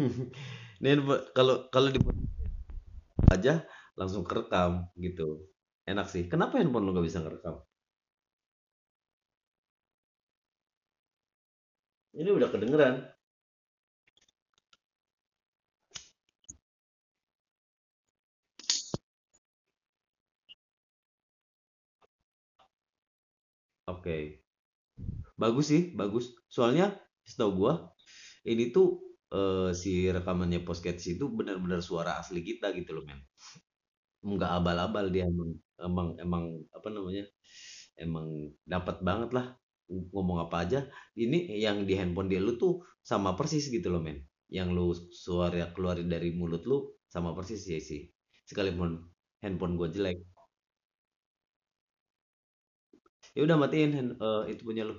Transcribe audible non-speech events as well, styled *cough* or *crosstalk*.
*laughs* Dan kalau kalau di aja langsung kerekam gitu. Enak sih. Kenapa handphone lu gak bisa ngerekam? Ini udah kedengeran. Oke. Bagus sih, bagus. Soalnya setahu gua ini tuh eh, si rekamannya podcast itu benar-benar suara asli kita gitu loh, men. Nggak abal-abal dia emang emang emang apa namanya? Emang dapat banget lah ngomong apa aja. Ini yang di handphone dia lu tuh sama persis gitu loh, men. Yang lu suara keluarin dari mulut lu sama persis ya sih. Sekalipun handphone gua jelek. Ya udah matiin eh, itu punya lu.